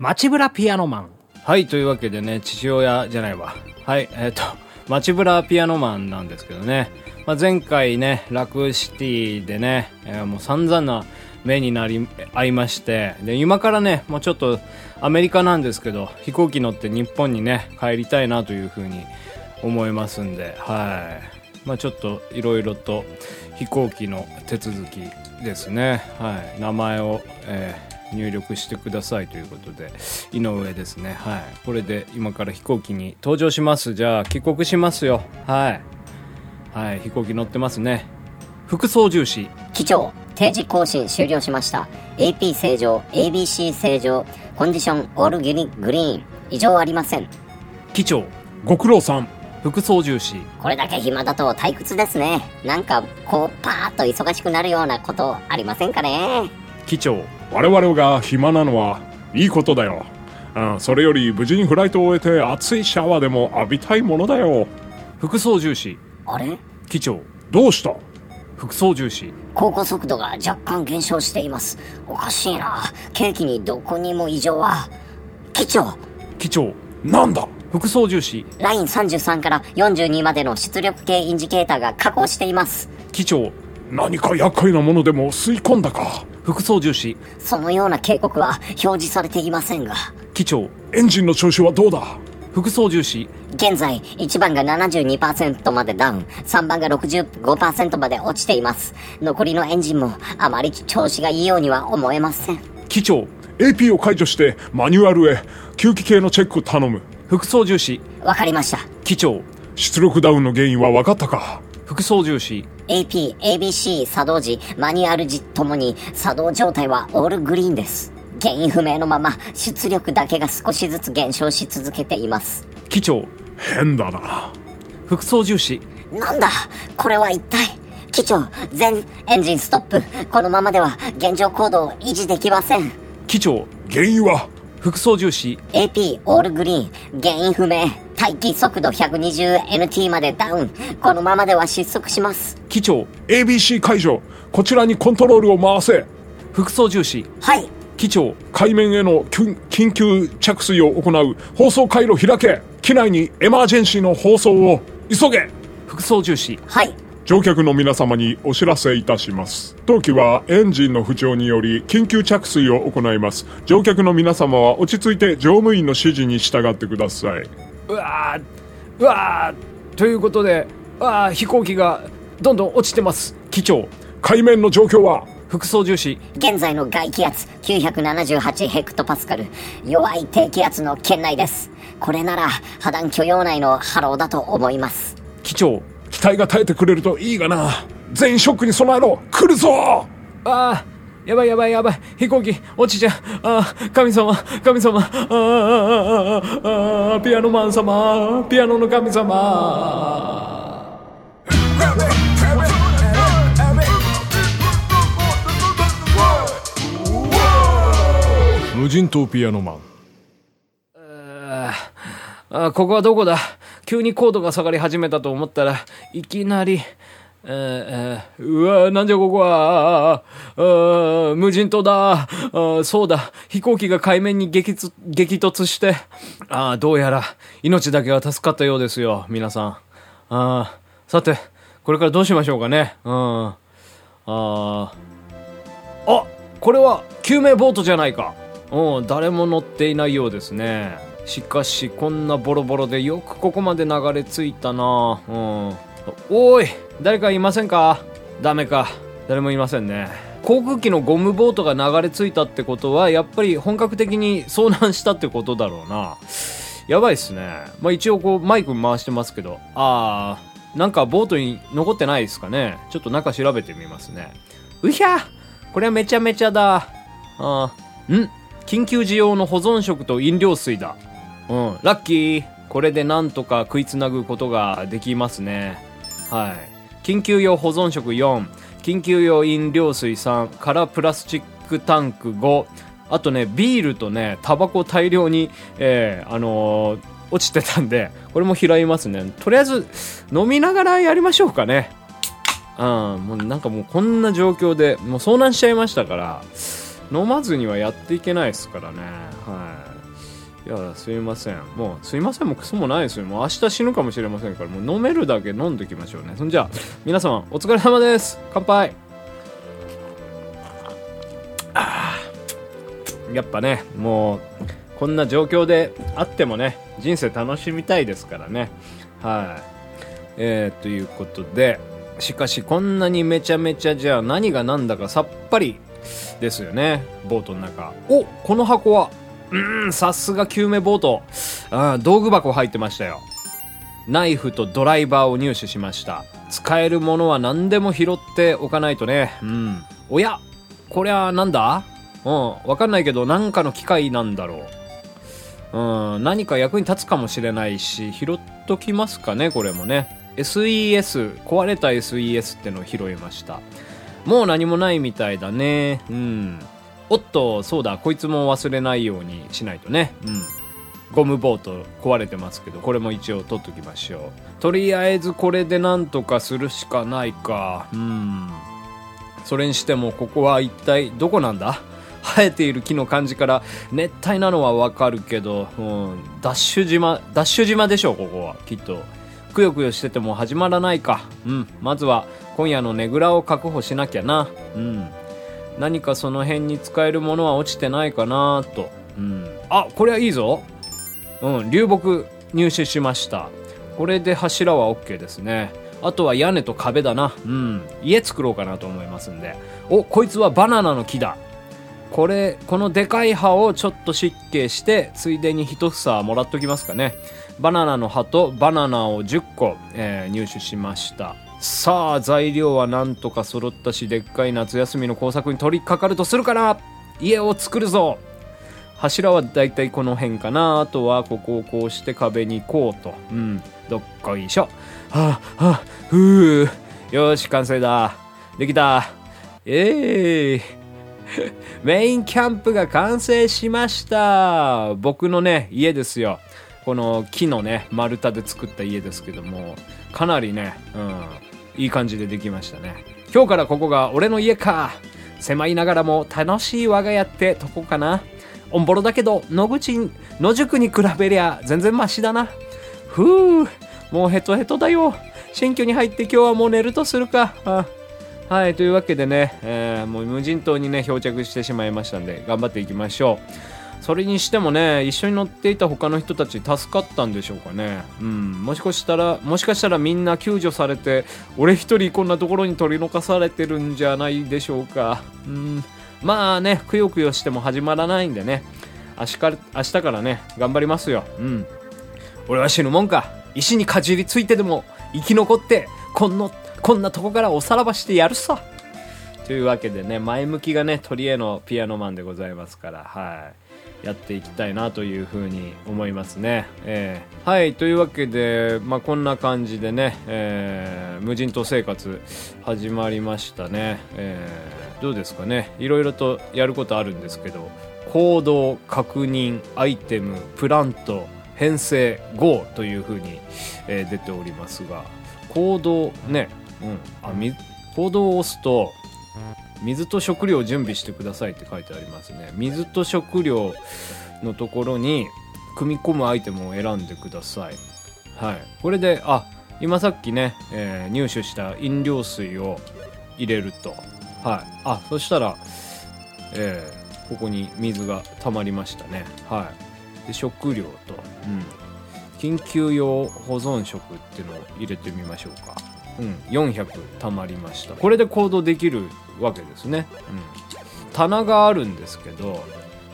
街ブラピアノマン。はい、というわけでね、父親じゃないわ。はい、えっ、と、街ブラピアノマンなんですけどね。まあ、前回ね、ラクシティでね、えーもう散々な目になり、合いまして、で、今からね、もうちょっとアメリカなんですけど、飛行機乗って日本にね、帰りたいなというふうに思いますんで、はい。まあちょっといろいろと飛行機の手続きですね。はい。名前を、えー入力してくださいということで、井上ですね。はい。これで今から飛行機に登場します。じゃあ帰国しますよ。はい。はい。飛行機乗ってますね。副操縦士、機長、定時更新終了しました。AP 正常、ABC 正常、コンディションオールギリグリーン。異常ありません。機長、ご苦労さん。副操縦士、これだけ暇だと退屈ですね。なんか、こう、パーッと忙しくなるようなことありませんかね機長、我々が暇なのはいいことだよ。うん、それより無事にフライトを終えて熱いシャワーでも浴びたいものだよ。副操縦士、あれ？機長、どうした？副操縦士、航行速度が若干減少しています。おかしいな。ケーキにどこにも異常は。機長、機長、なんだ？副操縦士、ライン33から42までの出力系インジケーターが確保しています。機長、何か厄介なものでも吸い込んだか？副操縦士、そのような警告は表示されていませんが、機長、エンジンの調子はどうだ？副操縦士、現在1番が72%までダウン、3番が65%まで落ちています。残りのエンジンもあまり調子がいいようには思えません。機長、AP を解除してマニュアルへ。吸気系のチェック頼む。副操縦士、わかりました。機長、出力ダウンの原因は分かったか？副操縦士、AP、ABC 作動時、マニュアル時ともに作動状態はオールグリーンです。原因不明のまま出力だけが少しずつ減少し続けています。機長、変だな副操縦士、なんだ？これは一体？機長、全エンジンストップ。このままでは現状コードを維持できません。機長、原因は？副操縦士、AP オールグリーン原因不明。待機速度 120NT までダウン。このままでは失速します。機長、ABC 解除。こちらにコントロールを回せ。副操縦士、はい。機長、海面への緊緊急着水を行う。放送回路開け。機内にエマージェンシーの放送を急げ。副操縦士、はい乗客の皆様にお知らせいたします。当機はエンジンの不調により緊急着水を行います。乗客の皆様は落ち着いて乗務員の指示に従ってください。うわー、うわー、ということで、うわー、飛行機がどんどん落ちてます。機長、海面の状況は？副操縦士、現在の外気圧978ヘクトパスカル。弱い低気圧の圏内です。これなら破断許容内の波浪だと思います。機長、機体が耐えてくれるといいがな。全員ショックに備えろ。来るぞ。あー、やばいやばいやばい、飛行機落ちちゃう。あー、神様、神様、あーあー、あピアノマン様、ピアノの神様。無人島ピアノマン。あーここはどこだ？急に高度が下がり始めたと思ったら、いきなり、えーうわなんじゃここは。あ無人島だ。あーそうだ。飛行機が海面に激突激突して。あどうやら命だけは助かったようですよ皆さん。あさてこれからどうしましょうかね。うん。ああこれは救命ボートじゃないか。うん誰も乗っていないようですね。しかしこんなボロボロでよくここまで流れ着いたな。うん。おい誰かいませんか？ダメか。誰もいませんね。航空機のゴムボートが流れ着いたってことはやっぱり本格的に遭難したってことだろうな。やばいっすね。まあ一応こうマイク回してますけど。あーなんかボートに残ってないですかね。ちょっと中調べてみますね。うひゃこれはめちゃめちゃだ。あん？緊急時用の保存食と飲料水だ。うん。ラッキー。これでなんとか食いつなぐことができますね。はい。緊急用保存食4緊急用飲料水3空プラスチックタンク5あとねビールとねタバコ大量にえーあのー落ちてたんでこれも拾いますね。とりあえず飲みながらやりましょうかね。うん。もうなんかもうこんな状況でもう遭難しちゃいましたから飲まずにはやっていけないですからね。はい。いやすいません。もうすいませんもクソもないですよ。もう明日死ぬかもしれませんからもう飲めるだけ飲んできましょうね。そんじゃあ皆様お疲れ様です。乾杯。あやっぱねもうこんな状況であってもね人生楽しみたいですからね。はい。えー、ということでしかしこんなにめちゃめちゃじゃあ何が何だかさっぱりですよね。ボートの中。おこの箱は。うんさすが救命ボート。あー道具箱入ってましたよ。ナイフとドライバーを入手しました。使えるものは何でも拾っておかないとね。うん。おやこりゃなんだ？うんわかんないけどなんかの機械なんだろう。うん何か役に立つかもしれないし拾っときますかねこれもね。SES 壊れた SES ってのを拾いました。もう何もないみたいだね。うん。おっとそうだこいつも忘れないようにしないとね。うん。ゴムボート壊れてますけどこれも一応取っときましょう。とりあえずこれでなんとかするしかないか。うん。それにしてもここは一体どこなんだ？生えている木の感じから熱帯なのはわかるけど、うん、ダッシュ島ダッシュ島でしょここは。きっと。くよくよしてても始まらないか。うん。まずは今夜のねぐらを確保しなきゃな。うん。何かその辺に使えるものは落ちてないかなと。うん。あこれはいいぞ。うん流木入手しました。これで柱は OK ですね。あとは屋根と壁だな。うん。家作ろうかなと思いますんで。おこいつはバナナの木だ。これこのでかい葉をちょっと湿気してついでに一房もらっときますかね。バナナの葉とバナナを10個、えー入手しました。さあ材料はなんとか揃ったしでっかい夏休みの工作に取り掛かるとするかな家を作るぞ。柱はだいたいこの辺かなあとはここをこうして壁にこうと。うんどっこいしょ。はあはあふう。よし完成だ。できた。ええー メインキャンプが完成しました。僕のね家ですよ。この木のね丸太で作った家ですけどもかなりねうん。いい感じでできましたね。今日からここが俺の家か。狭いながらも楽しい我が家ってとこかな。おんぼろだけど野口野宿に比べりゃ全然マシだな。ふうもうヘトヘトだよ。新居に入って今日はもう寝るとするか。はい、というわけでね、えーもう無人島にね、漂着してしまいましたんで、頑張っていきましょう。それにしてもね、一緒に乗っていた他の人たち助かったんでしょうかね。うん、もしかしたら、もしかしたらみんな救助されて、俺一人こんなところに取り残されてるんじゃないでしょうか。うん、まあね、くよくよしても始まらないんでね、明日から明日からね、頑張りますよ。うん。俺は死ぬもんか石にかじりついてでも生き残ってこんのこんなとこからおさらばしてやるさというわけでね前向きがね鳥へのピアノマンでございますからはいやっていきたいなというふうに思いますね、えーはいというわけで、まあ、こんな感じでね、えー無人島生活始まりましたね、えーどうですかね。いろいろとやることあるんですけど行動確認アイテムプラント編成 GO というふうに、えー出ておりますが行動ね、うん、あ行動を押すと水と食料を準備してくださいって書いてありますね。水と食料のところに組み込むアイテムを選んでください。はい。これであ今さっきね、えー入手した飲料水を入れると。はい。あそしたらえーここに水が溜まりましたね。はい。で食料と、うん、緊急用保存食っていうのを入れてみましょうか。うん。400溜まりました。これで行動できるわけですね、うん、棚があるんですけど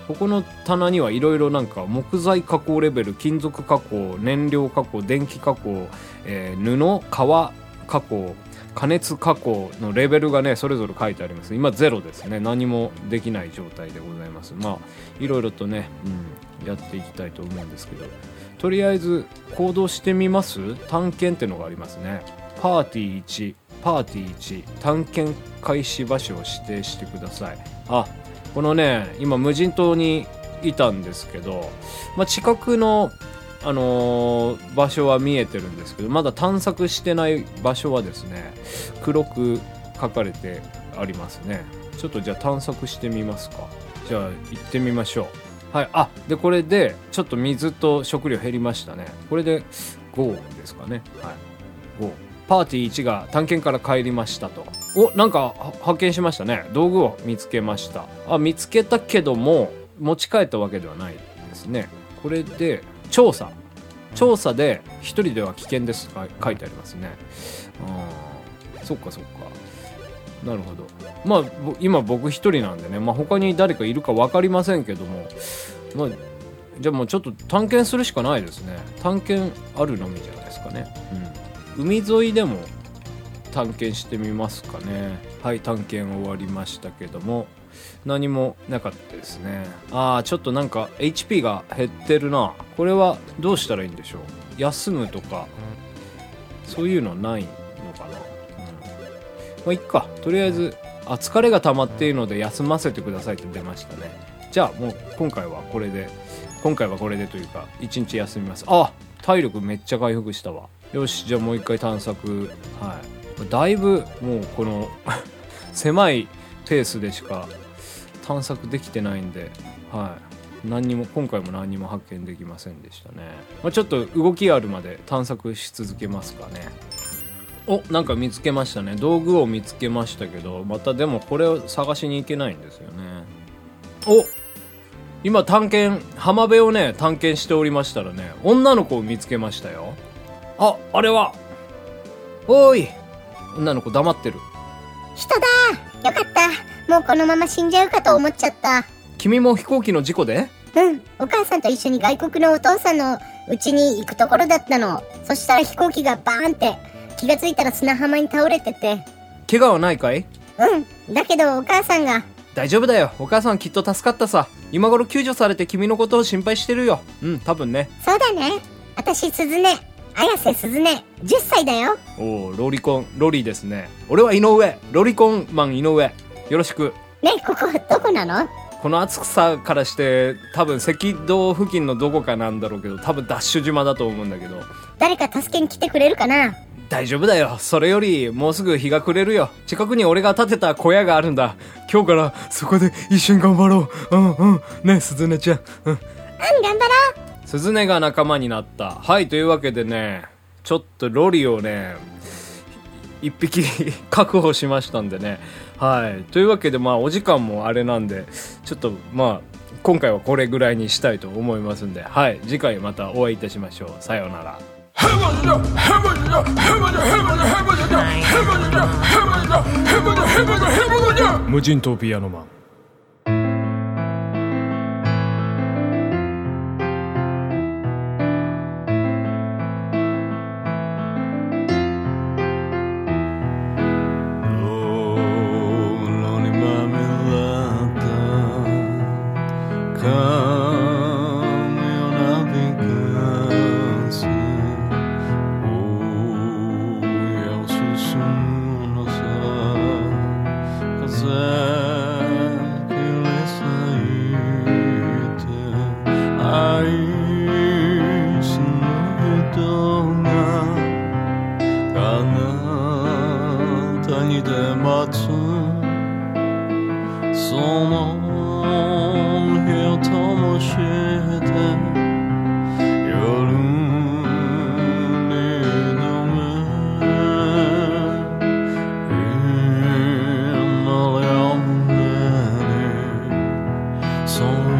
ここの棚にはいろいろなんか木材加工レベル金属加工燃料加工電気加工、えー布革加工加熱加工のレベルがねそれぞれ書いてあります。今ゼロですね。何もできない状態でございます。まあいろいろとね、うん、やっていきたいと思うんですけど。とりあえず行動してみます？探検ってのがありますね。パーティー1パーティー1探検開始場所を指定してください。あこのね今無人島にいたんですけど、ま、近くのあの場所は見えてるんですけどまだ探索してない場所はですね黒く書かれてありますね。ちょっとじゃあ探索してみますか。じゃあ行ってみましょう。はいあでこれでちょっと水と食料減りましたね。これで5ですかね。はい5パーティー1が探検から帰りましたと。おなんか発見しましたね。道具を見つけました。あ見つけたけども持ち帰ったわけではないですね。これで調査。調査で一人では危険です。か書いてありますね。あーそっかそっか。なるほど。まあ今僕一人なんでね、まあ、他に誰かいるか分かりませんけども。まあじゃあもうちょっと探検するしかないですね。探検あるのみじゃないですかね、うん、海沿いでも探検してみますかね。はい探検終わりましたけども。何もなかったですね。ああちょっとなんか HP が減ってるな。これはどうしたらいいんでしょう？休むとかそういうのないのかな？うん。まあいっか。とりあえずあ疲れが溜まっているので休ませてくださいって出ましたね。じゃあもう今回はこれで今回はこれでというか一日休みます。あ体力めっちゃ回復したわよしじゃあもう一回探索。はい。だいぶもうこの 狭いペースでしか探索できてないんではい。何にも今回も何にも発見できませんでしたね、まあ、ちょっと動きあるまで探索し続けますかね。おなんか見つけましたね。道具を見つけましたけどまたでもこれを探しに行けないんですよね。お今探検浜辺をね探検しておりましたらね女の子を見つけましたよ。ああれは。おーい。女の子黙ってる。人だ。よかった。もうこのまま死んじゃうかと思っちゃった。君も飛行機の事故で？うん。お母さんと一緒に外国のお父さんの家に行くところだったの。そしたら飛行機がバーンって気がついたら砂浜に倒れてて。怪我はないかい？うん。だけどお母さんが。大丈夫だよ。お母さんきっと助かったさ。今頃救助されて君のことを心配してるよ。うん多分ね。そうだね。私鈴音綾瀬鈴音10歳だよ。おおロリコンロリですね。俺は井上。ロリコンマン井上。よろしく。ねここどこなの？この暑さからして多分赤道付近のどこかなんだろうけど多分ダッシュ島だと思うんだけど。誰か助けに来てくれるかな？大丈夫だよ。それよりもうすぐ日が暮れるよ。近くに俺が建てた小屋があるんだ。今日からそこで一緒に頑張ろう。うんうん。ね鈴音ちゃん。うん。うん頑張ろう鈴音が仲間になった。はいというわけでねちょっとロリをね一匹 確保しましたんでね。はいというわけでまあお時間もあれなんでちょっとまあ今回はこれぐらいにしたいと思いますんで。はい次回またお会いいたしましょう。さようなら。無人島ピアノマン。そ